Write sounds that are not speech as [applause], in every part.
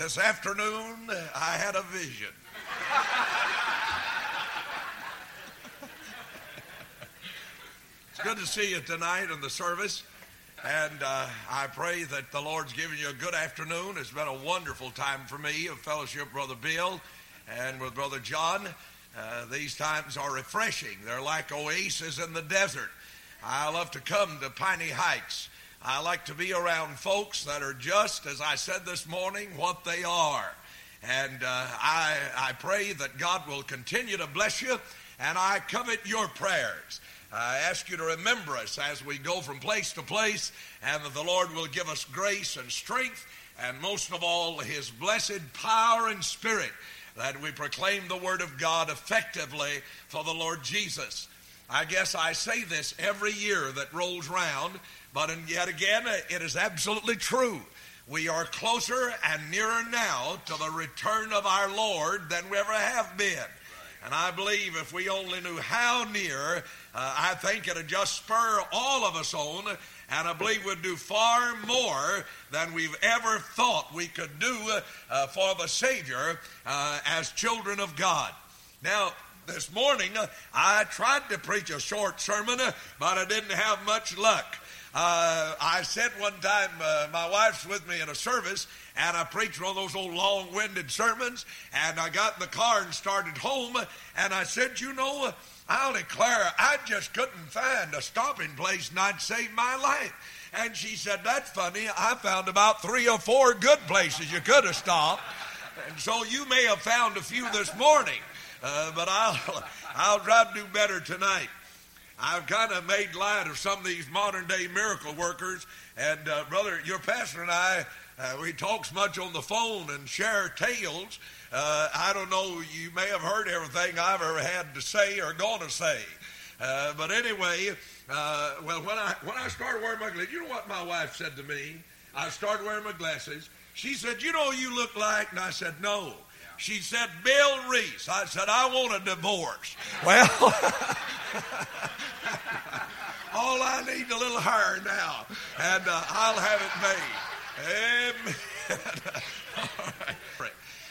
This afternoon, I had a vision. it's good to see you tonight in the service. And uh, I pray that the Lord's given you a good afternoon. It's been a wonderful time for me of fellowship Brother Bill and with Brother John. Uh, these times are refreshing. They're like oases in the desert. I love to come to Piney Heights. I like to be around folks that are just, as I said this morning, what they are. And uh, I, I pray that God will continue to bless you, and I covet your prayers. I ask you to remember us as we go from place to place, and that the Lord will give us grace and strength, and most of all, His blessed power and spirit, that we proclaim the Word of God effectively for the Lord Jesus. I guess I say this every year that rolls round, but yet again, it is absolutely true. We are closer and nearer now to the return of our Lord than we ever have been. And I believe if we only knew how near, uh, I think it'd just spur all of us on, and I believe we'd do far more than we've ever thought we could do uh, for the Savior uh, as children of God. Now, this morning, uh, I tried to preach a short sermon, but I didn't have much luck. Uh, I said one time, uh, my wife's with me in a service, and I preached one of those old long winded sermons, and I got in the car and started home, and I said, You know, I'll declare I just couldn't find a stopping place and I'd save my life. And she said, That's funny. I found about three or four good places you could have stopped. And so you may have found a few this morning, uh, but I'll, I'll try to do better tonight. I've kind of made light of some of these modern day miracle workers. And, uh, brother, your pastor and I, uh, we talk much on the phone and share tales. Uh, I don't know, you may have heard everything I've ever had to say or going to say. Uh, but anyway, uh, well, when I, when I started wearing my glasses, you know what my wife said to me? I started wearing my glasses. She said, You know you look like? And I said, No. She said, Bill Reese. I said, I want a divorce. [laughs] Well, [laughs] all I need is a little hair now, and uh, I'll have it made. Amen. [laughs]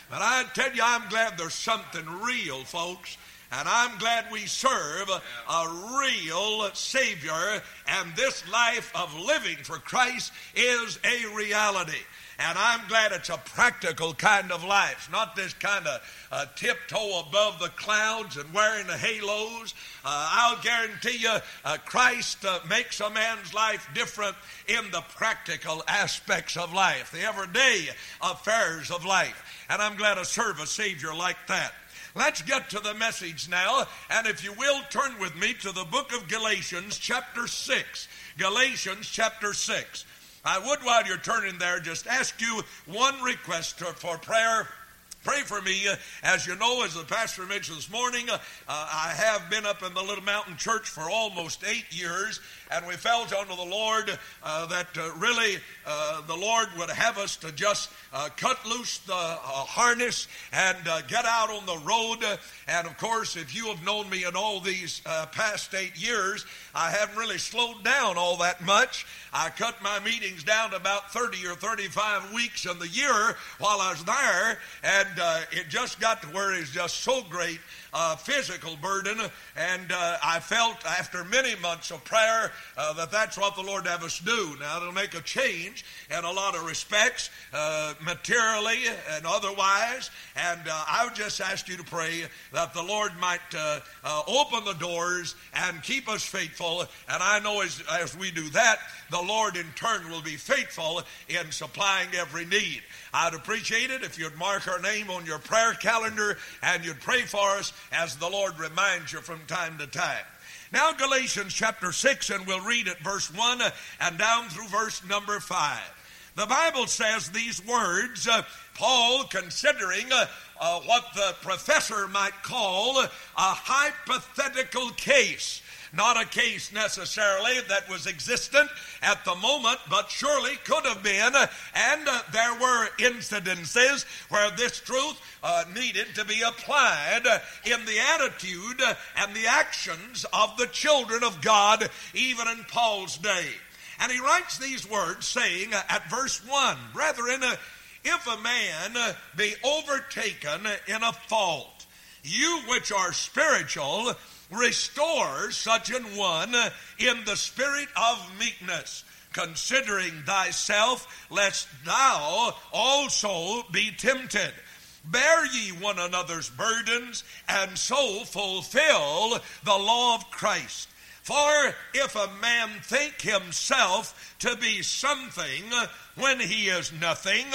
But I tell you, I'm glad there's something real, folks. And I'm glad we serve a real Savior, and this life of living for Christ is a reality. And I'm glad it's a practical kind of life, not this kind of uh, tiptoe above the clouds and wearing the halos. Uh, I'll guarantee you, uh, Christ uh, makes a man's life different in the practical aspects of life, the everyday affairs of life. And I'm glad to serve a Savior like that. Let's get to the message now. And if you will, turn with me to the book of Galatians, chapter 6. Galatians, chapter 6. I would, while you're turning there, just ask you one request for prayer. Pray for me. As you know, as the pastor mentioned this morning, uh, I have been up in the Little Mountain Church for almost eight years, and we felt unto the Lord uh, that uh, really uh, the Lord would have us to just uh, cut loose the uh, harness and get out on the road. And of course, if you have known me in all these past eight years, I haven't really slowed down all that much. I cut my meetings down to about 30 or 35 weeks in the year while I was there, and it just got to where it's just so great uh, physical burden. And uh, I felt after many months of prayer uh, that that's what the Lord have us do. Now, it'll make a change in a lot of respects, uh, materially and otherwise. And uh, I would just ask you to pray that the Lord might uh, open the doors and keep us faithful. And I know as, as we do that, the Lord in turn will be faithful in supplying every need. I'd appreciate it if you'd mark our name on your prayer calendar and you'd pray for us as the Lord reminds you from time to time. Now, Galatians chapter 6, and we'll read at verse 1 and down through verse number 5. The Bible says these words, uh, Paul considering uh, uh, what the professor might call a hypothetical case not a case necessarily that was existent at the moment, but surely could have been. And uh, there were incidences where this truth uh, needed to be applied uh, in the attitude uh, and the actions of the children of God, even in Paul's day. And he writes these words, saying uh, at verse 1 Brethren, if a man be overtaken in a fault, you which are spiritual, restore such an one in the spirit of meekness, considering thyself, lest thou also be tempted. Bear ye one another's burdens, and so fulfill the law of Christ. For if a man think himself to be something when he is nothing,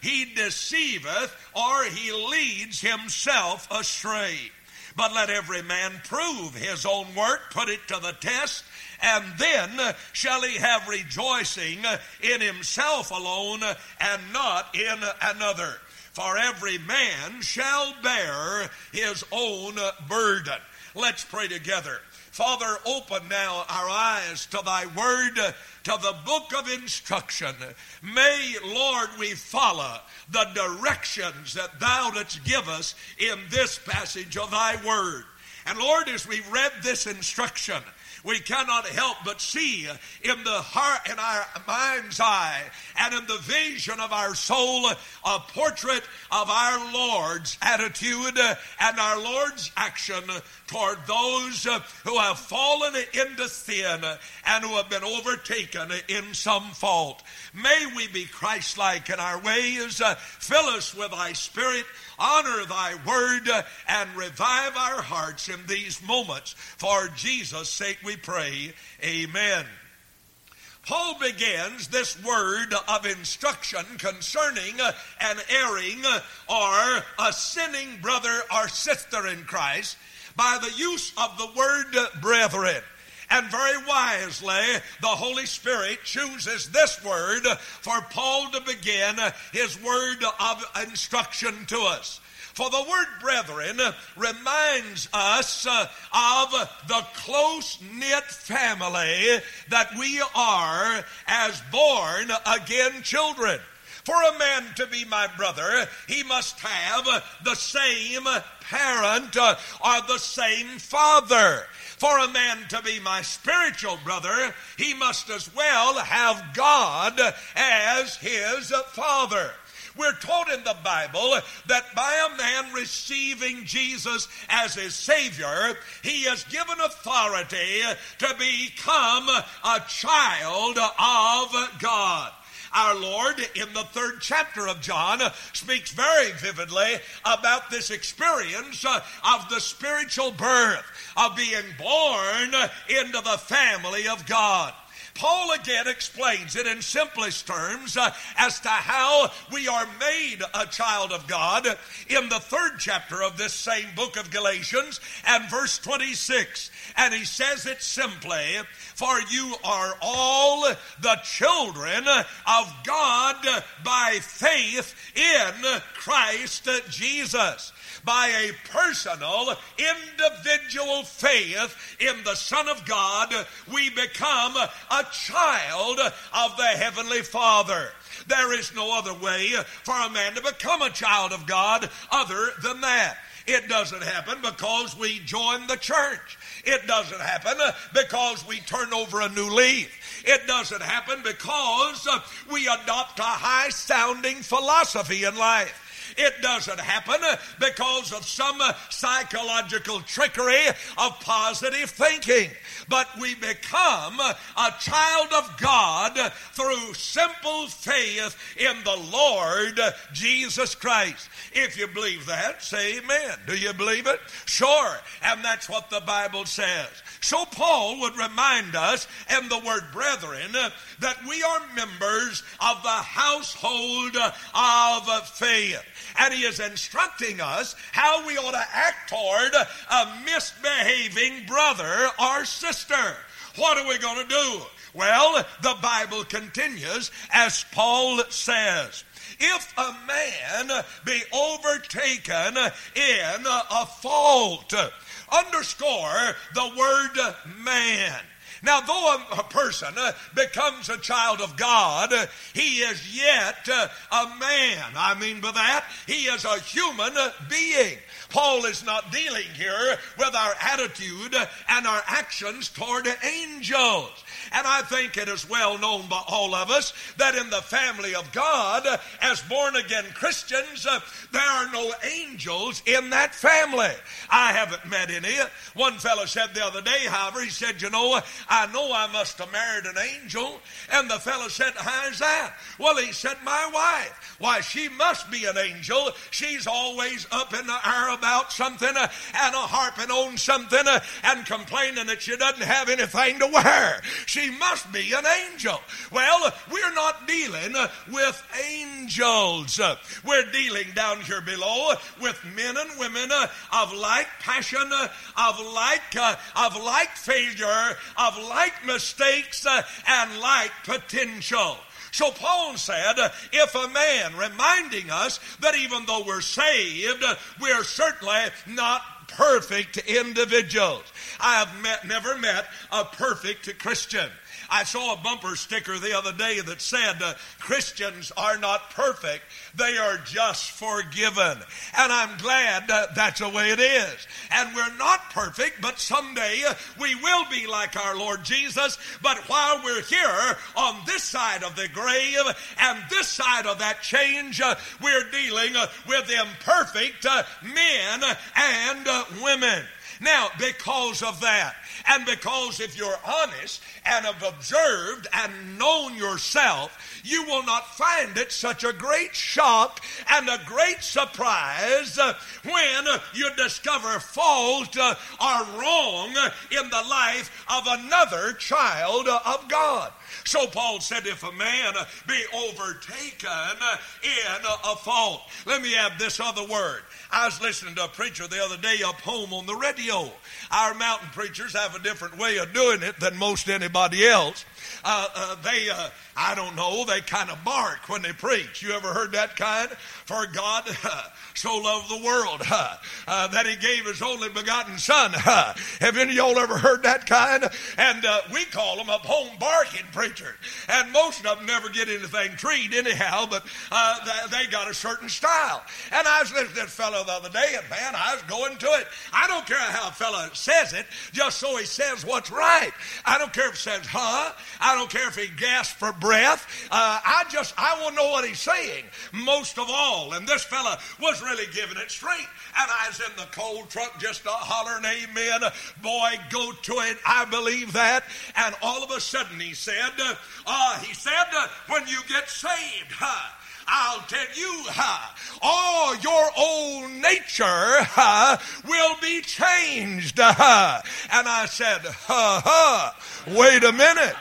he deceiveth or he leads himself astray. But let every man prove his own work, put it to the test, and then shall he have rejoicing in himself alone and not in another. For every man shall bear his own burden. Let's pray together. Father, open now our eyes to thy word, to the book of instruction. May, Lord, we follow the directions that thou didst give us in this passage of thy word. And Lord, as we read this instruction, we cannot help but see in the heart, in our mind's eye, and in the vision of our soul, a portrait of our Lord's attitude and our Lord's action toward those who have fallen into sin and who have been overtaken in some fault. May we be Christ like in our ways. Fill us with thy Spirit honor thy word and revive our hearts in these moments. For Jesus' sake we pray. Amen. Paul begins this word of instruction concerning an erring or a sinning brother or sister in Christ by the use of the word brethren. And very wisely, the Holy Spirit chooses this word for Paul to begin his word of instruction to us. For the word brethren reminds us uh, of the close knit family that we are as born again children. For a man to be my brother, he must have the same parent uh, or the same father. For a man to be my spiritual brother, he must as well have God as his father. We're told in the Bible that by a man receiving Jesus as his Savior, he is given authority to become a child of God. Our Lord, in the third chapter of John, speaks very vividly about this experience uh, of the spiritual birth, of being born into the family of God. Paul again explains it in simplest terms uh, as to how we are made a child of God in the third chapter of this same book of Galatians and verse 26. And he says it simply, for you are all the children of God by faith in Christ Jesus by a personal, individual faith in the Son of God, we become a child of the Heavenly Father. There is no other way for a man to become a child of God other than that. It doesn't happen because we join the church. It doesn't happen because we turn over a new leaf. It doesn't happen because we adopt a high sounding philosophy in life. It doesn't happen because of some psychological trickery of positive thinking. But we become a child of God through simple faith in the Lord Jesus Christ. If you believe that, say amen. Do you believe it? Sure. And that's what the Bible says. So Paul would remind us in the word brethren that we are members of the household of faith. And he is instructing us how we ought to act toward a misbehaving brother or sister. What are we going to do? Well, the Bible continues as Paul says. If a man be overtaken in a fault, Underscore the word man. Now, though a, person uh, becomes a child of God, uh, he is yet uh, a man. I mean by that, he is a human being. Paul is not dealing here with our attitude and our actions toward angels. And I think it is well known by all of us that in the family of God, as born again Christians, uh, there are no angels in that family. I haven't met any. One fellow said the other day, however, he said, You know, I know I must have married an angel. And the fellow said, How's that? Well, he said, My wife. Why, she must be an angel. She's always up in the air about something uh, and a harping on something uh, and complaining that she doesn't have anything to wear. She must be an angel. Well, we're not dealing with angels. We're dealing down here below with men and women of like passion, of like of like failure, of like mistakes, and like potential. So Paul said, if a man reminding us that even though we're saved, we're certainly not perfect individuals. I have met, never met a perfect Christian. I saw a bumper sticker the other day that said, uh, Christians are not perfect, they are just forgiven. And I'm glad uh, that's the way it is. And we're not perfect, but someday uh, we will be like our Lord Jesus. But while we're here on this side of the grave and this side of that change, uh, we're dealing uh, with imperfect uh, men and women. Now, because of that, and because if you're honest and have observed and known yourself, you will not find it such a great shock and a great surprise uh, when you discover fault uh, or wrong in the life of another child of God. So Paul said, if a man be overtaken in a fault. Let me add this other word. I was listening to a preacher the other day up home on the radio. Our mountain preachers have a different way of doing it than most anybody else. Uh, uh, they, uh, I don't know, they kind of bark when they preach. You ever heard that kind? For God [laughs] so loved the world [laughs] uh, that he gave his only begotten son. [laughs] Have any of y'all ever heard that kind? And uh, we call them up home barking preachers. And most of them never get anything treed anyhow, but uh, they got a certain style. And I was listening to this fellow the other day, and man, I was going to it. I don't care how a fellow says it, just so he says what's right. I don't care if he says, huh? I don't care if he gasps for breath. Uh, I just, I want to know what he's saying most of all. And this fella was really giving it straight. And I was in the cold truck just a hollering, Amen. Boy, go to it. I believe that. And all of a sudden he said, uh, he said, uh, when you get saved, huh? I'll tell you, huh, all your old nature huh, will be changed. Huh. And I said, huh, huh, wait a minute.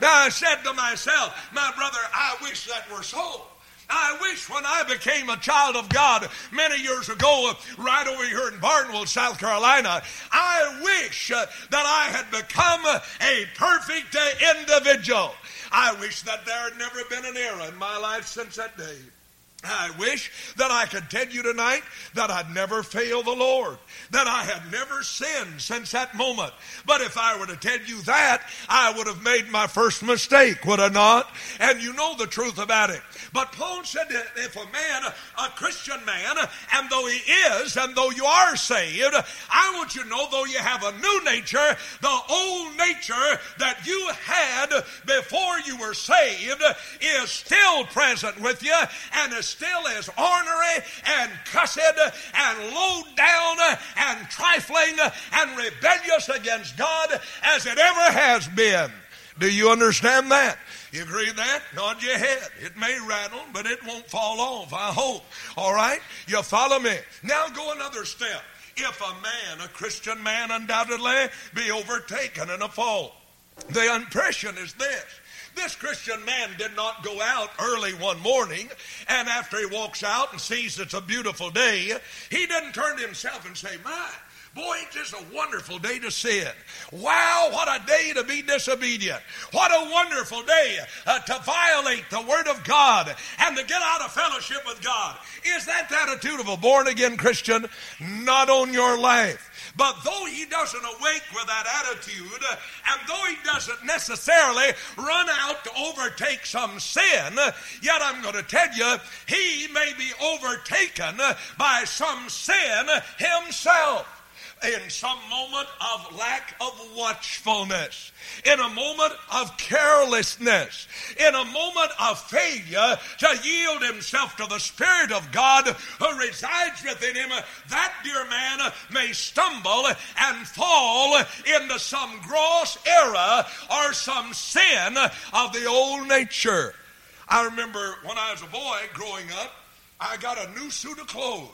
Now I said to myself, my brother, I wish that were so. I wish when I became a child of God many years ago, right over here in Barnwell, South Carolina, I wish that I had become a perfect individual. I wish that there had never been an era in my life since that day. I wish that I could tell you tonight that I'd never failed the Lord, that I had never sinned since that moment. But if I were to tell you that, I would have made my first mistake, would I not? And you know the truth about it. But Paul said that if a man, a Christian man, and though he is, and though you are saved, I want you to know, though you have a new nature, the old nature that you had before you were saved is still present with you and is still as ornery and cussed and low down and trifling and rebellious against God as it ever has been. Do you understand that? You agree that? Nod your head. It may rattle, but it won't fall off, I hope. All right? You follow me. Now go another step. If a man, a Christian man, undoubtedly be overtaken in a fault, the impression is this this Christian man did not go out early one morning, and after he walks out and sees it's a beautiful day, he didn't turn to himself and say, My, Boy, it is a wonderful day to sin. Wow, what a day to be disobedient. What a wonderful day uh, to violate the Word of God and to get out of fellowship with God. Is that the attitude of a born again Christian? Not on your life. But though he doesn't awake with that attitude, and though he doesn't necessarily run out to overtake some sin, yet I'm going to tell you, he may be overtaken by some sin himself in some moment of lack of watchfulness, in a moment of carelessness, in a moment of failure to yield himself to the Spirit of God who resides within him, that dear man may stumble and fall into some gross error or some sin of the old nature. I remember when I was a boy growing up, I got a new suit of clothes.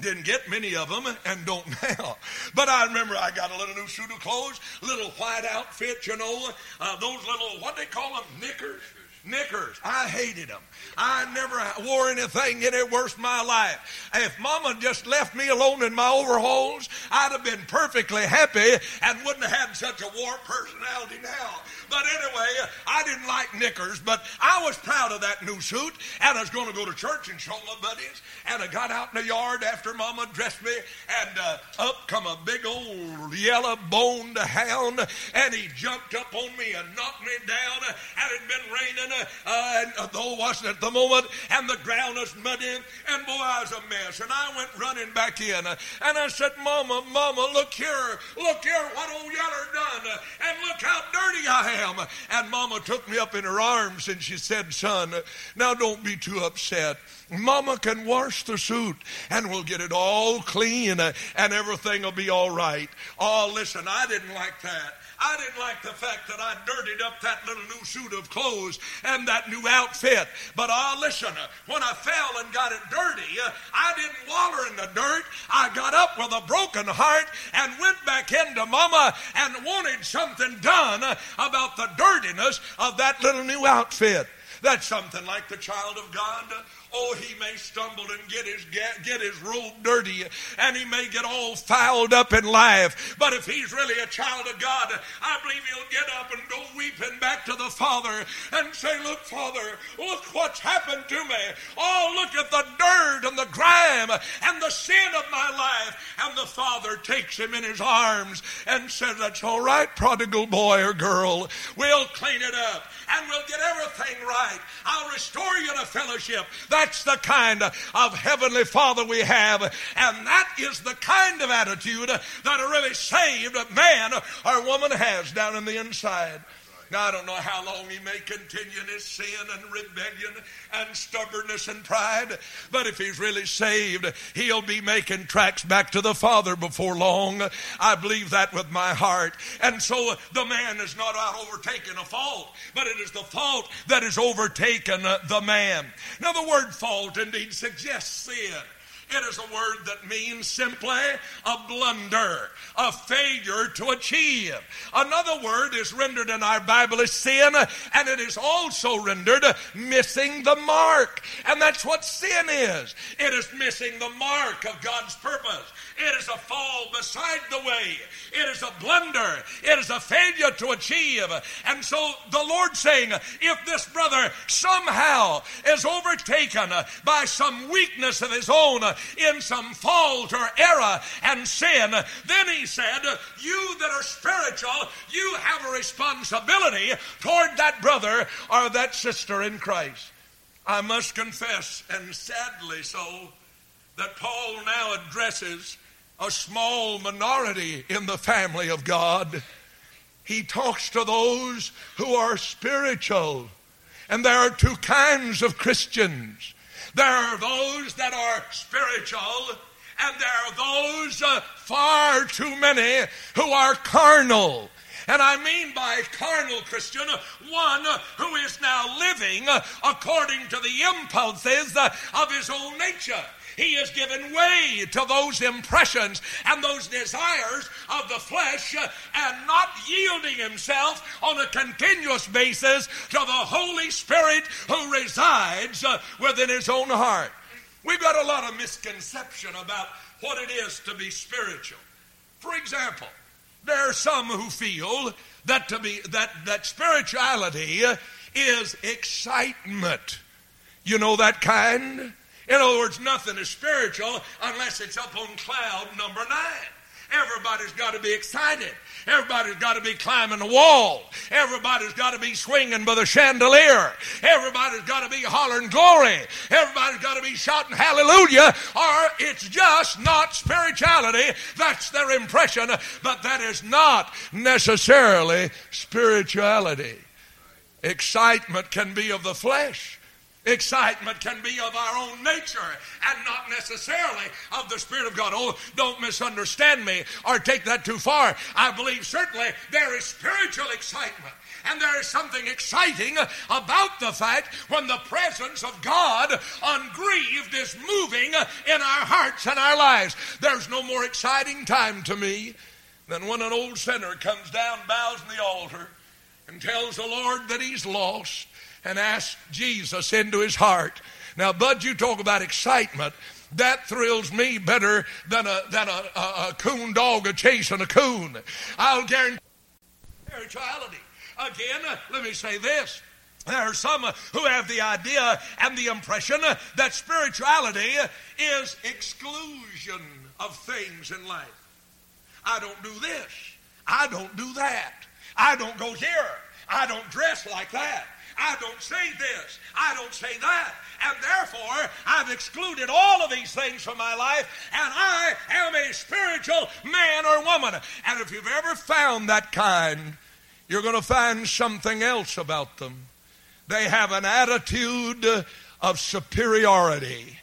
Didn't get many of them and don't [laughs] now. But I remember I got a little new suit of clothes, little white outfit, you know, uh, those little, what they call them, knickers. Knickers. I hated them. I never wore anything in it worse my life. If Mama just left me alone in my overalls, I'd have been perfectly happy and wouldn't have had such a warped personality now. But anyway, I didn't like knickers, but I was proud of that new suit, and I was going to go to church and show my buddies. And I got out in the yard after Mama dressed me, and uh, up come a big old yellow boned hound, and he jumped up on me and knocked me down. And it had been raining, uh, and, uh, though it wasn't at the moment, and the ground was muddy, and boy, I was a mess. And I went running back in, uh, and I said, Mama, Mama, look here, look here, what old Yeller done, and look how dirty I am. And Mama took me up in her arms and she said, Son, now don't be too upset. Mama can wash the suit and we'll get it all clean and everything will be all right. Oh, listen, I didn't like that. I didn't like the fact that I dirtied up that little new suit of clothes and that new outfit. But ah, uh, listen, when I fell and got it dirty, uh, I didn't waller in the dirt. I got up with a broken heart and went back into Mama and wanted something done about the dirtiness of that little new outfit. That's something like the child of God Oh, he may stumble and get his get his robe dirty, and he may get all fouled up in life. But if he's really a child of God, I believe he'll get up and go weeping back to the Father and say, "Look, Father, look what's happened to me. Oh, look at the dirt and the grime and the sin of my life." And the Father takes him in his arms and says, "That's all right, prodigal boy or girl. We'll clean it up and we'll get everything right. I'll restore you to fellowship." That that's the kind of Heavenly Father we have. And that is the kind of attitude that a really saved man or woman has down in the inside. Now, I don't know how long he may continue in his sin and rebellion and stubbornness and pride, but if he's really saved, he'll be making tracks back to the Father before long. I believe that with my heart. And so the man is not out overtaking a fault, but it is the fault that has overtaken the man. Now, the word fault indeed suggests sin. It is a word that means simply a blunder, a failure to achieve. Another word is rendered in our Bible as sin, and it is also rendered missing the mark. And that's what sin is it is missing the mark of God's purpose. It is a fall beside the way. It is a blunder. It is a failure to achieve. And so the Lord saying, if this brother somehow is overtaken by some weakness of his own, in some fault or error and sin, then he said, You that are spiritual, you have a responsibility toward that brother or that sister in Christ. I must confess, and sadly so, that Paul now addresses a small minority in the family of God. He talks to those who are spiritual. And there are two kinds of Christians. There are those that are spiritual, and there are those, uh, far too many, who are carnal. And I mean by carnal Christian, one who is now living according to the impulses of his own nature. He has given way to those impressions and those desires of the flesh and not yielding himself on a continuous basis to the Holy Spirit who resides uh, within his own heart. We've got a lot of misconception about what it is to be spiritual. For example, there are some who feel that to be that that spirituality is excitement. You know that kind? In other words, nothing is spiritual unless it's up on cloud number nine. Everybody's got to be excited. Everybody's got to be climbing the wall. Everybody's got to be swinging by the chandelier. Everybody's got to be hollering glory. Everybody's got to be shouting hallelujah, or it's just not spirituality. That's their impression, but that is not necessarily spirituality. Excitement can be of the flesh. Excitement can be of our own nature and not necessarily of the Spirit of God. Oh, don't misunderstand me or take that too far. I believe certainly there is spiritual excitement. And there is something exciting about the fact when the presence of God ungrieved is moving in our hearts and our lives. There's no more exciting time to me than when an old sinner comes down, bows in the altar, and tells the Lord that he's lost and ask Jesus into his heart. Now, Bud, you talk about excitement. That thrills me better than a than a, a, a coon dog a chasing a coon. I'll guarantee spirituality. Again, let me say this. There are some who have the idea and the impression that spirituality is exclusion of things in life. I don't do this. I don't do that. I don't go here. I don't dress like that. I don't say this. I don't say that. And therefore, I've excluded all of these things from my life, and I am a spiritual man or woman. And if you've ever found that kind, you're going to find something else about them. They have an attitude of superiority.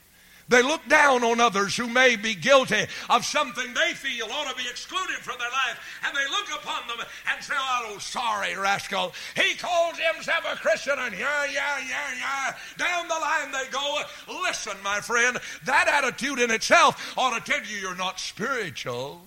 They look down on others who may be guilty of something they feel ought to be excluded from their life, and they look upon them and say, Oh, sorry, rascal. He calls himself a Christian, and yeah, yeah, yeah, yeah. Down the line they go. Listen, my friend, that attitude in itself ought to tell you you're not spiritual.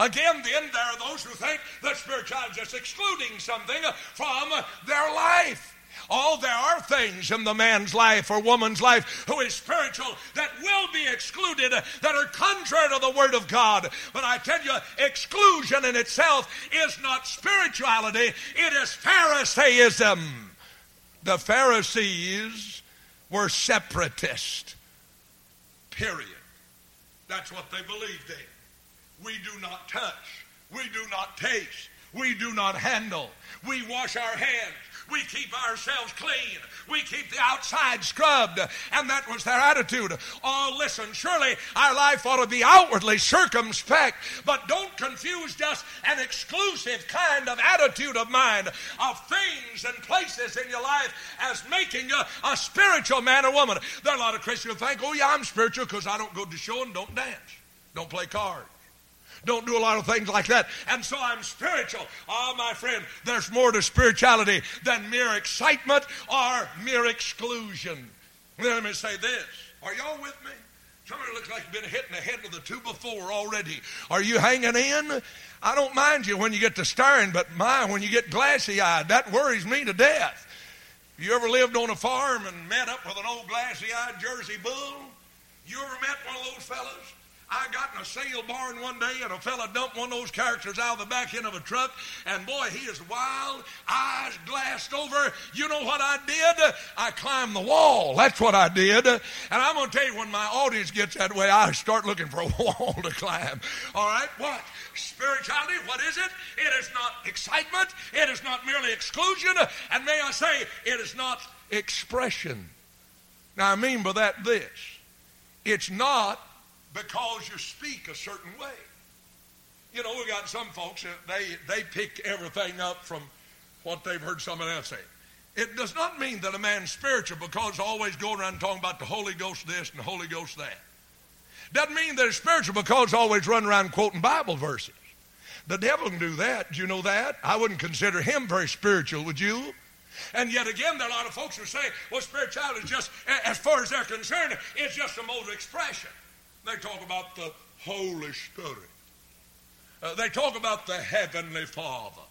Again, then, there are those who think that spirituality is excluding something from their life. Oh, there are things in the man's life or woman's life who is spiritual that will be excluded, that are contrary to the Word of God. But I tell you, exclusion in itself is not spirituality, it is Pharisaism. The Pharisees were separatist. Period. That's what they believed in. We do not touch. We do not taste. We do not handle. We wash our hands. We keep ourselves clean. We keep the outside scrubbed. And that was their attitude. Oh, listen, surely our life ought to be outwardly circumspect, but don't confuse just an exclusive kind of attitude of mind of things and places in your life as making you a spiritual man or woman. There are a lot of Christians who think, oh, yeah, I'm spiritual because I don't go to show and don't dance, don't play cards don't do a lot of things like that. And so I'm spiritual. Ah, oh, my friend, there's more to spirituality than mere excitement or mere exclusion. Let me say this. Are y'all with me? Somebody looks like you've been hitting the head of the two before already. Are you hanging in? I don't mind you when you get to staring, but my, when you get glassy eyed, that worries me to death. You ever lived on a farm and met up with an old glassy eyed Jersey bull? You ever met one of those fellas? I got in a sale barn one day and a fella dumped one of those characters out of the back end of a truck, and boy, he is wild, eyes glassed over. You know what I did? I climbed the wall. That's what I did. And I'm going to tell you, when my audience gets that way, I start looking for a [laughs] wall to climb. All right? What? Spirituality, what is it? It is not excitement, it is not merely exclusion, and may I say, it is not expression. Now, I mean by that this it's not because you speak a certain way. You know, we got some folks that they, they pick everything up from what they've heard someone else say. It does not mean that a man's spiritual because always going around talking about the Holy Ghost this and the Holy Ghost that. Doesn't mean that it's spiritual because always run around quoting Bible verses. The devil can do that. Do you know that? I wouldn't consider him very spiritual, would you? And yet again, there are a lot of folks who say, well, spirituality is just, as far as they're concerned, it's just a mode of expression. They talk about the Holy Spirit. Uh, they talk about the Heavenly Father.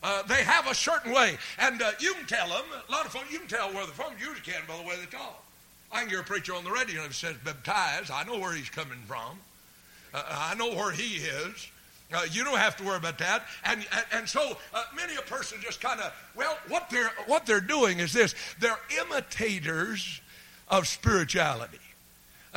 Uh, they have a certain way, and uh, you can tell them. A lot of folks, you can tell where they're from. You can by the way they talk. I can hear a preacher on the radio and it says baptized. I know where he's coming from. Uh, I know where he is. Uh, you don't have to worry about that. And, and, and so uh, many a person just kind of, well, what they're, what they're doing is this they're imitators of spirituality.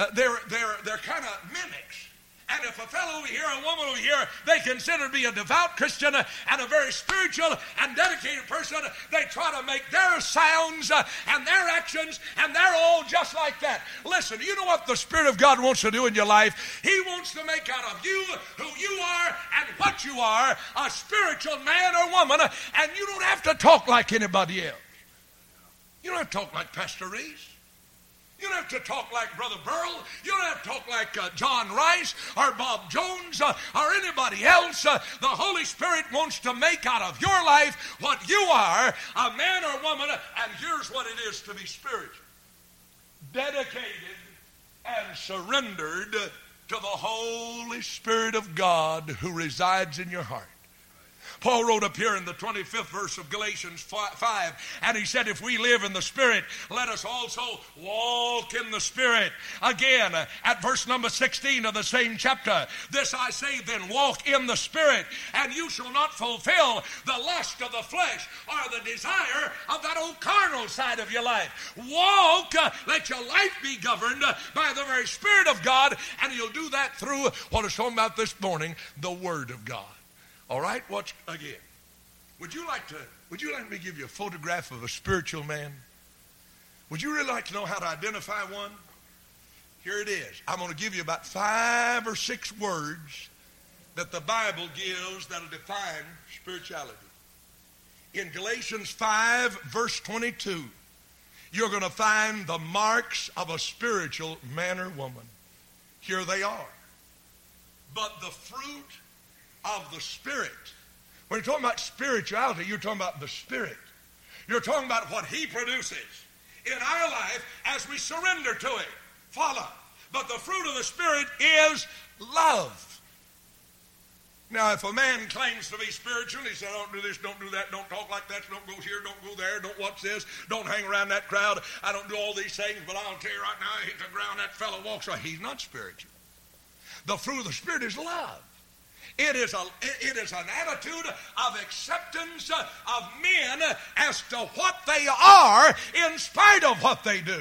Uh, they're they're, they're kind of mimics. And if a fellow over here, a woman over here, they consider to be a devout Christian and a very spiritual and dedicated person, they try to make their sounds uh, and their actions, and they're all just like that. Listen, you know what the Spirit of God wants to do in your life? He wants to make out of you who you are and what you are a spiritual man or woman, and you don't have to talk like anybody else. You don't have to talk like Pastor Reese. You don't have to talk like Brother Burl. You don't have to talk like uh, John Rice or Bob Jones uh, or anybody else. Uh, the Holy Spirit wants to make out of your life what you are, a man or woman, and here's what it is to be spiritual dedicated and surrendered to the Holy Spirit of God who resides in your heart. Paul wrote up here in the 25th verse of Galatians 5, and he said, If we live in the Spirit, let us also walk in the Spirit. Again, at verse number 16 of the same chapter, this I say then, walk in the Spirit, and you shall not fulfill the lust of the flesh or the desire of that old carnal side of your life. Walk, uh, let your life be governed by the very Spirit of God, and you'll do that through what is talking about this morning, the Word of God. All right, watch again. Would you like to would you like me to give you a photograph of a spiritual man? Would you really like to know how to identify one? Here it is. I'm going to give you about five or six words that the Bible gives that'll define spirituality. In Galatians 5, verse 22, you're going to find the marks of a spiritual man or woman. Here they are. But the fruit of the Spirit. When you're talking about spirituality, you're talking about the Spirit. You're talking about what He produces in our life as we surrender to Him. Follow. But the fruit of the Spirit is love. Now, if a man claims to be spiritual, he says, don't do this, don't do that, don't talk like that, don't go here, don't go there, don't watch this, don't hang around that crowd, I don't do all these things, but I'll tell you right now, I hit the ground, that fellow walks right. He's not spiritual. The fruit of the Spirit is love. It is, a, it is an attitude of acceptance of men as to what they are in spite of what they do.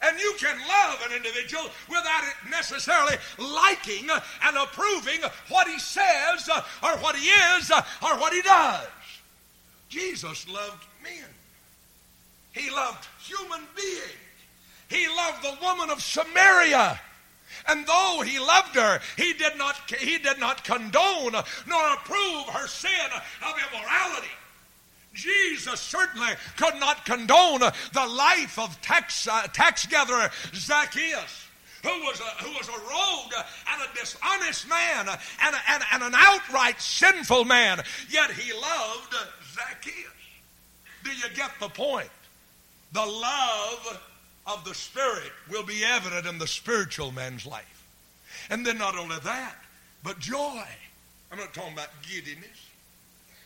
And you can love an individual without it necessarily liking and approving what he says or what he is or what he does. Jesus loved men. He loved human beings. He loved the woman of Samaria. And though he loved her, he did not, he did not condone nor approve her sin of immorality. Jesus certainly could not condone the life of tax, uh, tax gatherer Zacchaeus. Who was, a, who was a rogue and a dishonest man and, a, and, and an outright sinful man, yet he loved Zacchaeus. Do you get the point? The love of the Spirit will be evident in the spiritual man's life. And then not only that, but joy. I'm not talking about giddiness.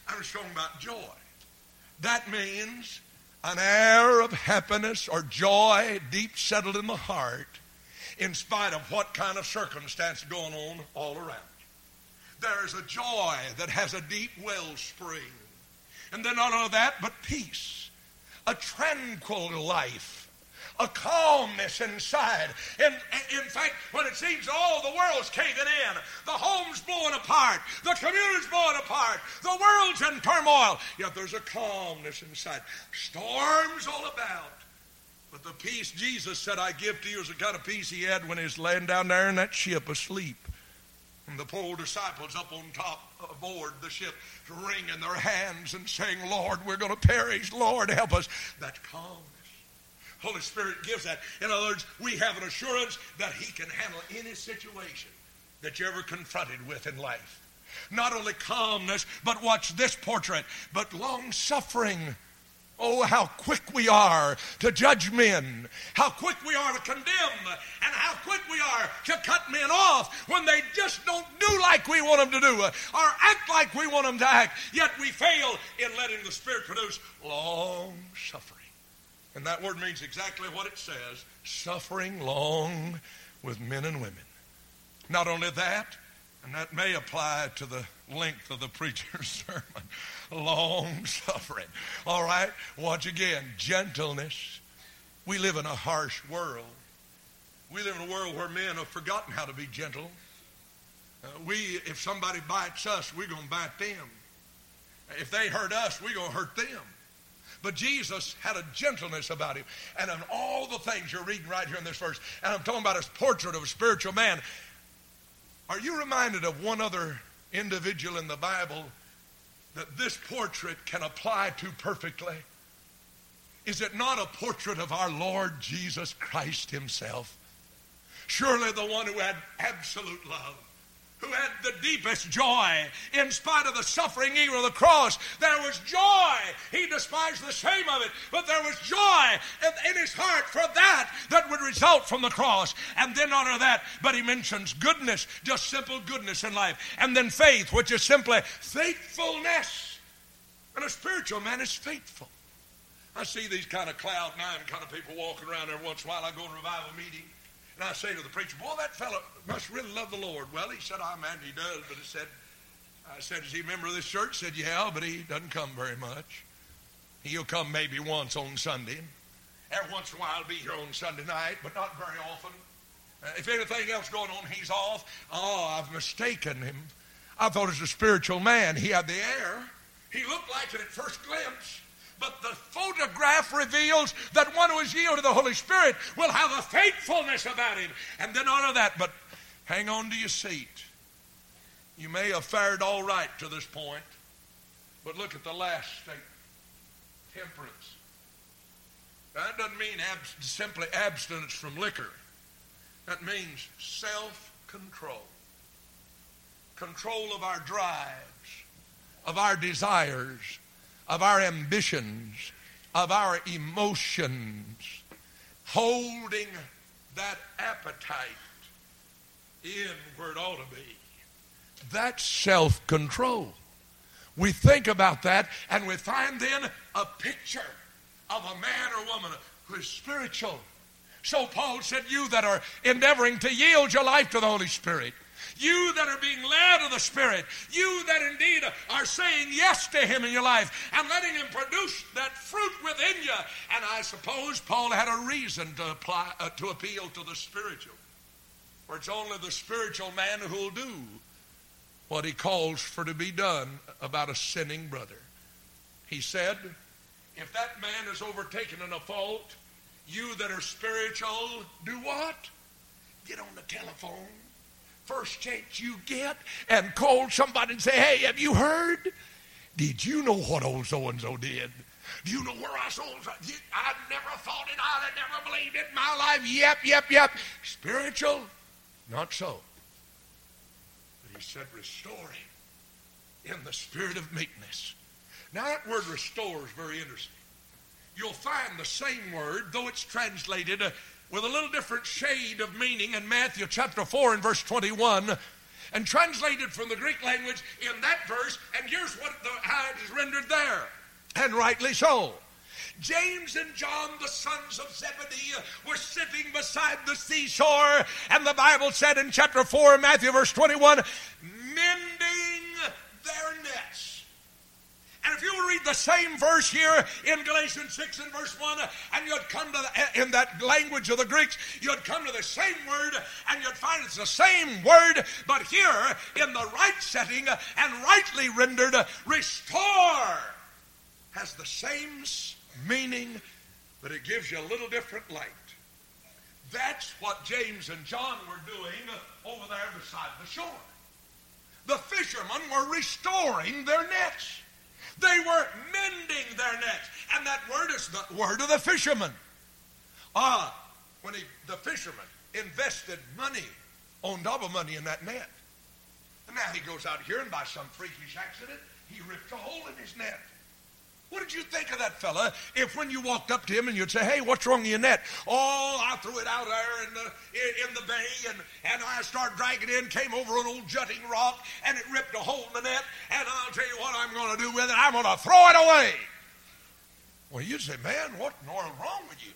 I'm just talking about joy. That means an air of happiness or joy deep settled in the heart in spite of what kind of circumstance going on all around. There's a joy that has a deep wellspring. And then not only that, but peace. A tranquil life a calmness inside. In, in fact, when it seems all the world's caving in, the home's blowing apart, the community's blowing apart, the world's in turmoil, yet there's a calmness inside. Storms all about. But the peace Jesus said, I give to you is the kind of peace he had when he was laying down there in that ship asleep. And the poor disciples up on top aboard the ship wringing their hands and saying, Lord, we're going to perish. Lord, help us. That calm Holy Spirit gives that. In other words, we have an assurance that He can handle any situation that you're ever confronted with in life. Not only calmness, but watch this portrait, but long suffering. Oh, how quick we are to judge men, how quick we are to condemn, and how quick we are to cut men off when they just don't do like we want them to do uh, or act like we want them to act. Yet we fail in letting the Spirit produce long suffering. And that word means exactly what it says suffering long with men and women. Not only that, And that may apply to the length of the [laughs] preacher's sermon. Long suffering. All right? Once again, gentleness. We live in a harsh world. We live in a world where men have forgotten how to be gentle. Uh, we, if somebody bites us, we're going to bite them. If they hurt us, we're going to hurt them. But Jesus had a gentleness about him. And in all the things you're reading right here in this verse, and I'm talking about his portrait of a spiritual man, are you reminded of one other individual in the Bible that this portrait can apply to perfectly? Is it not a portrait of our Lord Jesus Christ himself? Surely the one who had absolute love who had the deepest joy in spite of the suffering even of the cross. There was joy. He despised the shame of it, but there was joy in, in his heart for that that would result from the cross. And then honor that, but he mentions goodness, just simple goodness in life. And then faith, which is simply faithfulness. And a spiritual man is faithful. I see these kind of cloud nine kind of people walking around every once in a while. I go to revival meeting. And I say to the preacher, boy, that fellow must really love the Lord. Well, he said, oh, man, he does. But he said, I said, is he a member of this church? Said, yeah, but he doesn't come very much. He'll come maybe once on Sunday. Every once in a while, he'll be here on Sunday night, but not very often. Uh, if anything else going on, he's off. Oh, I've mistaken him. I thought he was a spiritual man. He had the air. He looked like it at first glimpse. But the photograph reveals that one who is yielded to the Holy Spirit will have a faithfulness about him. And then honor that, but hang on to your seat. You may have fared all right to this point, but look at the last statement temperance. That doesn't mean simply abstinence from liquor, that means self control. Control of our drives, of our desires, of our ambitions, of our emotions, holding that appetite in where it ought to be. That's self control. We think about that and we find then a picture of a man or woman who is spiritual. So Paul said, You that are endeavoring to yield your life to the Holy Spirit, you that are being led of the Spirit. You that indeed are saying yes to Him in your life and letting Him produce that fruit within you. And I suppose Paul had a reason to apply uh, to appeal to the spiritual. For it's only the spiritual man who'll do what he calls for to be done about a sinning brother. He said, if that man is overtaken in a fault, you that are spiritual, do what? Get on the telephone first chance you get and call somebody and say, hey, have you heard? Did you know what old so and so did? Do you know where I sold? I never thought it. I never believed it in my life. Yep, yep, yep. Spiritual? Not so. But he said, restore him in the spirit of meekness. Now, that word restore is very interesting. You'll find the same word, though it's translated uh, with a little different shade of meaning in Matthew chapter 4 and verse 21 and translated from the Greek language in that verse, and here's what the, how it is rendered there, and rightly so. James and John, the sons of Zebedee, were sitting beside the seashore, and the Bible said in chapter 4, Matthew verse 21, And if you will read the same verse here in Galatians 6 and verse 1, and you'd come to the, in that language of the Greeks, you'd come to the same word, and you'd find it's the same word, but here in the right setting and rightly rendered, restore has the same meaning, but it gives you a little different light. That's what James and John were doing over there beside the shore. The fishermen were restoring their nets. They were mending their nets. And that word is the word of the fisherman. Ah, when he, the fisherman invested money, owned double money in that net. And now he goes out here and by some freakish accident, he ripped a hole in his net. What did you think of that fella if when you walked up to him and you'd say, hey, what's wrong with your net? Oh, I threw it out there in the, in, the bay and, and I started dragging in, came over an old jutting rock and it ripped it. I'm going to throw it away. Well, you'd say, man, what wrong with you?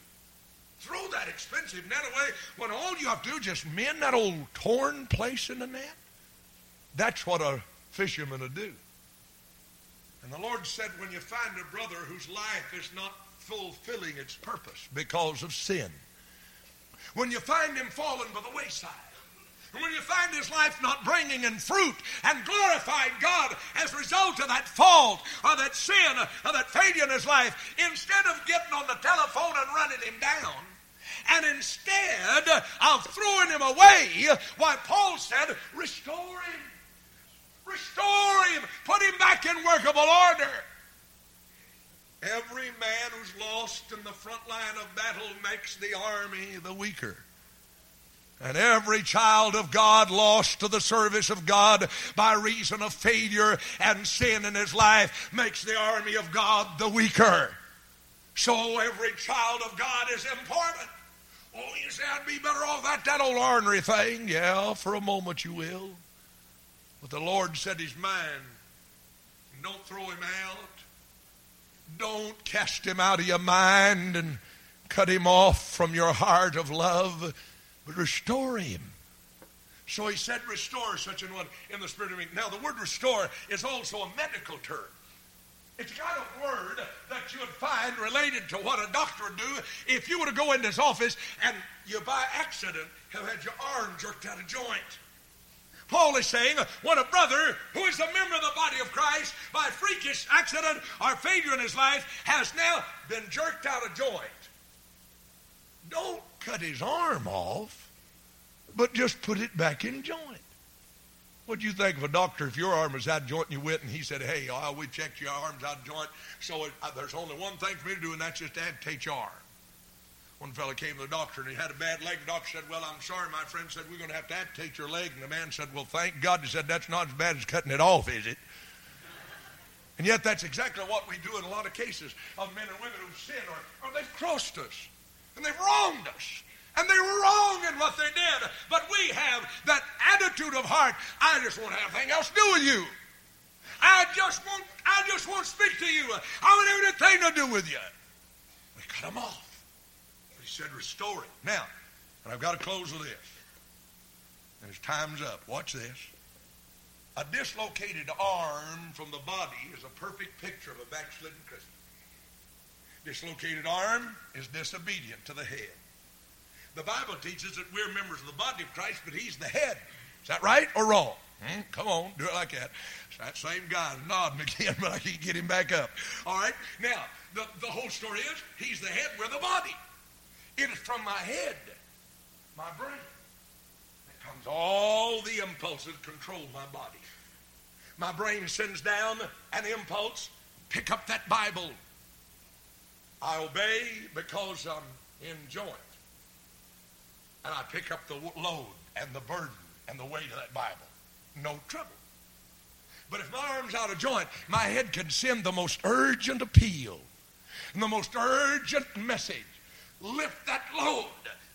Throw that expensive net away when all you have to do is just mend that old torn place in the net. That's what a fisherman would do. And the Lord said, when you find a brother whose life is not fulfilling its purpose because of sin, when you find him fallen by the wayside, and when you find his life not bringing in fruit and glorifying God as a result of that fault or that sin or that failure in his life, instead of getting on the telephone and running him down, and instead of throwing him away, why Paul said, restore him. Restore him. Put him back in workable order. Every man who's lost in the front line of battle makes the army the weaker. And every child of God lost to the service of God by reason of failure and sin in his life makes the army of God the weaker. So every child of God is important. Oh, you say I'd be better off at that old ornery thing. Yeah, for a moment you will. But the Lord said he's mine. Don't throw him out. Don't cast him out of your mind and cut him off from your heart of love, but restore him. So he said, restore such an one in the spirit of me. Now, the word restore is also a medical term. It's got a word that you would find related to what a doctor would do if you were to go into his office and you, by accident, have had your arm jerked out of joint. Paul is saying when a brother who is a member of the body of Christ by freakish accident or failure in his life has now been jerked out of joint. Don't cut his arm off, but just put it back in joint. What do you think of a doctor if your arm was out of joint and you went and he said, hey, oh, we checked your arm's out of joint, so it, uh, there's only one thing for me to do, and that's just amputate your arm. One fellow came to the doctor and he had a bad leg. The doctor said, well, I'm sorry. My friend said, we're going to have to amputate your leg. And the man said, well, thank God. He said, that's not as bad as cutting it off, is it? And yet that's exactly what we do in a lot of cases of men and women who sin or, or they've crossed us and they've wronged us. And they were wrong in what they did. But we have that attitude of heart. I just won't have anything else to do with you. I just won't, I just won't speak to you. I want anything to do with you. We cut them off. He said, restore it. Now, and I've got to close with this. And his time's up. Watch this. A dislocated arm from the body is a perfect picture of a backslidden Christian. Dislocated arm is disobedient to the head. The Bible teaches that we're members of the body of Christ, but he's the head. Is that right or wrong? Hmm? Come on, do it like that. It's that same guy nodding again, [laughs] but I can't get him back up. All right? Now, the, the whole story is he's the head, we're the body. It is from my head, my brain, that comes all the impulses that control my body. My brain sends down an impulse, pick up that Bible. I obey because I'm in joint and I pick up the load and the burden and the weight of that Bible. No trouble. But if my arm's out of joint, my head can send the most urgent appeal and the most urgent message. Lift that load.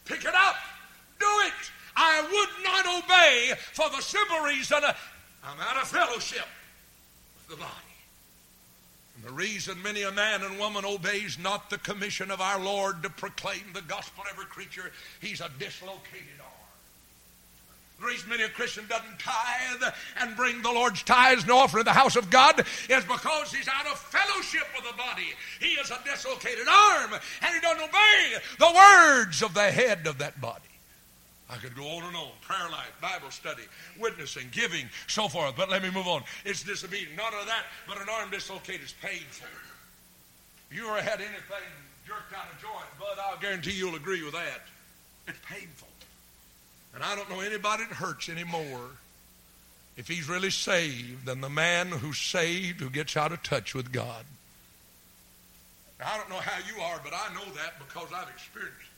Pick it up. Do it. I would not obey for the simple reason I'm out of fellowship with the body. The reason many a man and woman obeys not the commission of our Lord to proclaim the gospel to every creature, he's a dislocated arm. The reason many a Christian doesn't tithe and bring the Lord's tithes and offer to the house of God is because he's out of fellowship with the body. He is a dislocated arm and he doesn't obey the words of the head of that body. I could go on and on. Prayer life, Bible study, witnessing, giving, so forth. But let me move on. It's disobedient. Not only that, but an arm dislocated is painful. If You ever had anything jerked out of joint, Bud, I'll guarantee you'll agree with that. It's painful. And I don't know anybody that hurts anymore if he's really saved than the man who's saved who gets out of touch with God. Now, I don't know how you are, but I know that because I've experienced.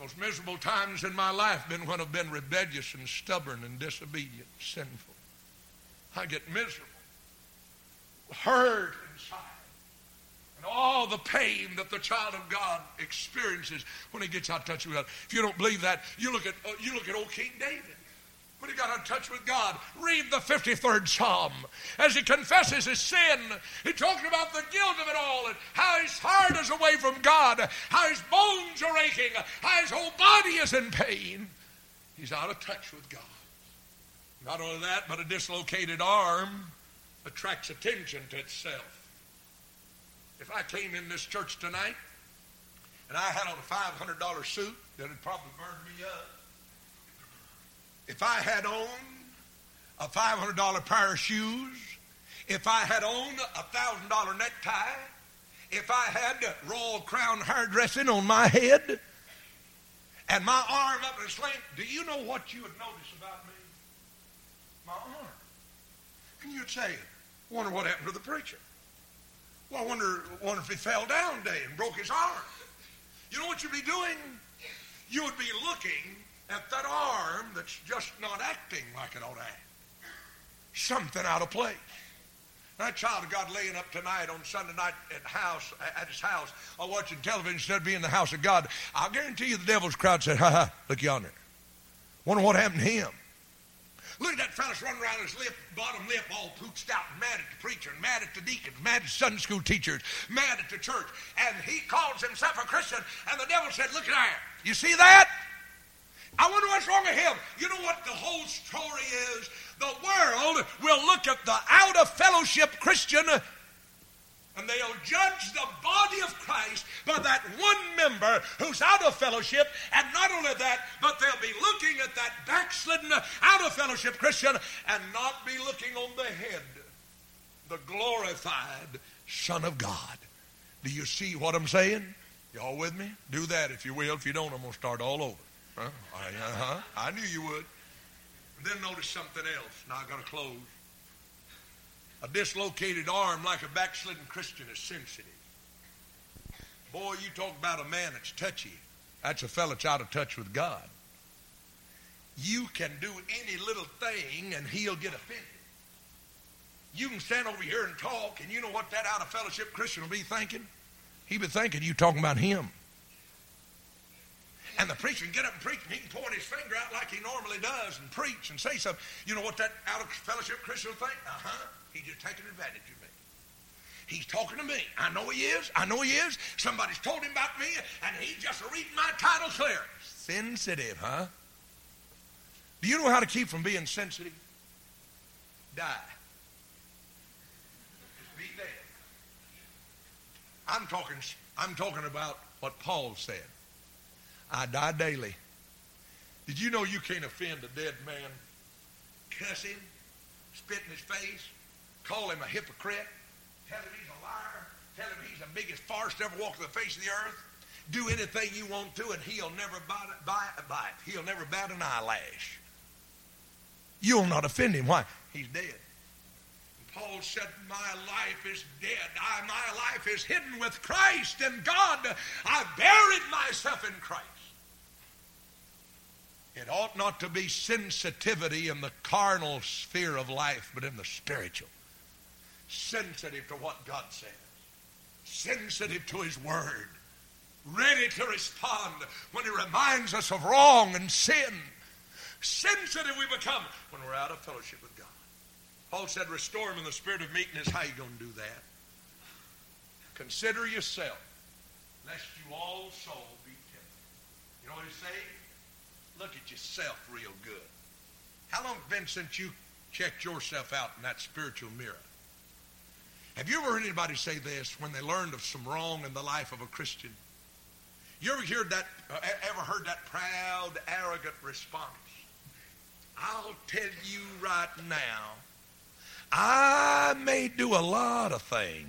Most miserable times in my life been when I've been rebellious and stubborn and disobedient, sinful. I get miserable, hurt inside. And all the pain that the child of God experiences when he gets out of touch with God. If you don't believe that, you look at uh, you look at old King David when he got in touch with God. Read the 53rd Psalm. As he confesses his sin, he talks about the guilt of it all and how his heart is away from God, how his bones are aching, how his whole body is in pain. He's out of touch with God. Not only that, but a dislocated arm attracts attention to itself. If I came in this church tonight and I had on a $500 suit, that would probably burn me up. If I had on a $500 pair of shoes, if I had on a $1,000 necktie, if I had Royal Crown hairdressing on my head, and my arm up in a sling, do you know what you would notice about me? My arm. And you'd say, wonder what happened to the preacher. Well, I wonder, wonder if he fell down today and broke his arm. You know what you'd be doing? You would be looking at that arm that's just not acting like it ought to act. Something out of place. That child of God laying up tonight on Sunday night at house at his house, or watching television instead of being in the house of God. I'll guarantee you the devil's crowd said, ha ha, look yonder. Wonder what happened to him. Look at that fellas running around his lip, bottom lip all pooched out, mad at the preacher, and mad at the deacons, mad at Sunday school teachers, mad at the church. And he calls himself a Christian, and the devil said, Look at that. You see that? I wonder what's wrong with him. You know what the whole story is? The world will look at the out of fellowship Christian and they'll judge the body of Christ by that one member who's out of fellowship. And not only that, but they'll be looking at that backslidden, out of fellowship Christian and not be looking on the head, the glorified Son of God. Do you see what I'm saying? Y'all with me? Do that if you will. If you don't, I'm going to start all over. Huh? I, uh-huh. I knew you would. And then notice something else. Now i got to close. A dislocated arm like a backslidden Christian is sensitive. Boy, you talk about a man that's touchy. That's a fella that's out of touch with God. You can do any little thing and he'll get offended. You can stand over here and talk, and you know what that out of fellowship Christian will be thinking? He'll be thinking you talking about him. And the preacher can get up and preach, and he can point his finger out like he normally does and preach and say something. You know what that out of fellowship Christian will think? Uh huh. He's just taking advantage of me. He's talking to me. I know he is. I know he is. Somebody's told him about me, and he's just reading my title clear. Sensitive, huh? Do you know how to keep from being sensitive? Die. Be dead. I'm talking, I'm talking about what Paul said. I die daily. Did you know you can't offend a dead man? Cuss him, spit in his face, call him a hypocrite, tell him he's a liar, tell him he's the biggest farce to ever walk the face of the earth. Do anything you want to, and he'll never bite, bite, bite. He'll never bat an eyelash. You'll not offend him. Why? He's dead. Paul said, My life is dead. I, my life is hidden with Christ in God. I buried myself in Christ. It ought not to be sensitivity in the carnal sphere of life, but in the spiritual sensitive to what God says, sensitive to His Word, ready to respond when He reminds us of wrong and sin. Sensitive we become when we're out of fellowship with God. Paul said, Restore him in the spirit of meekness. How you going to do that? Consider yourself, lest you also be tempted. You know what he's saying? Look at yourself real good. How long been since you checked yourself out in that spiritual mirror? Have you ever heard anybody say this when they learned of some wrong in the life of a Christian? You ever heard that? Uh, ever heard that proud, arrogant response? I'll tell you right now, I may do a lot of things,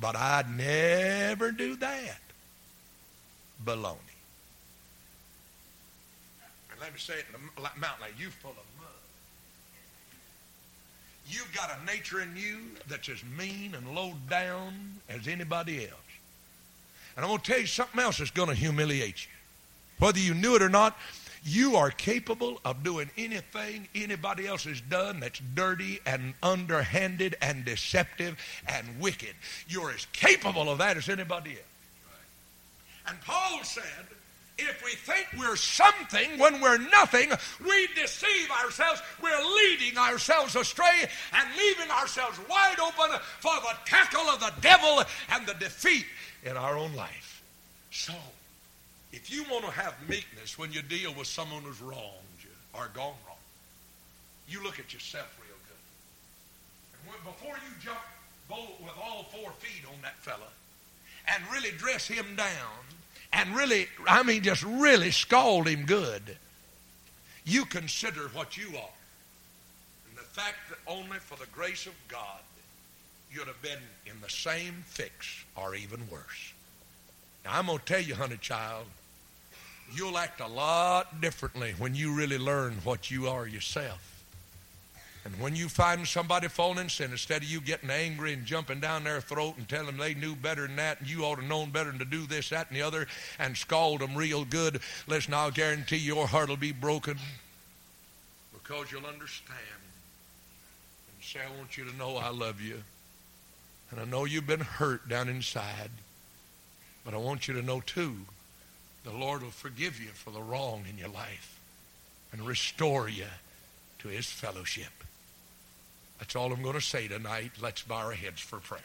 but I'd never do that. Baloney. And let me say it in the mountain like you full of mud. You've got a nature in you that's as mean and low down as anybody else. And I'm going to tell you something else that's going to humiliate you. Whether you knew it or not, you are capable of doing anything anybody else has done that's dirty and underhanded and deceptive and wicked. You're as capable of that as anybody else. And Paul said, if we think we're something when we're nothing, we deceive ourselves. We're leading ourselves astray and leaving ourselves wide open for the tackle of the devil and the defeat in our own life. So, if you want to have meekness when you deal with someone who's wronged you or gone wrong, you look at yourself real good. And when, before you jump bolt with all four feet on that fella and really dress him down and really, I mean, just really scald him good, you consider what you are. And the fact that only for the grace of God you'd have been in the same fix or even worse. Now, I'm going to tell you, honey child, you'll act a lot differently when you really learn what you are yourself. And when you find somebody falling in sin, instead of you getting angry and jumping down their throat and telling them they knew better than that and you ought to known better than to do this, that, and the other and scald them real good, listen, I'll guarantee your heart will be broken because you'll understand and say, I want you to know I love you. And I know you've been hurt down inside. But I want you to know, too, the Lord will forgive you for the wrong in your life and restore you to his fellowship. That's all I'm going to say tonight. Let's bow our heads for prayer.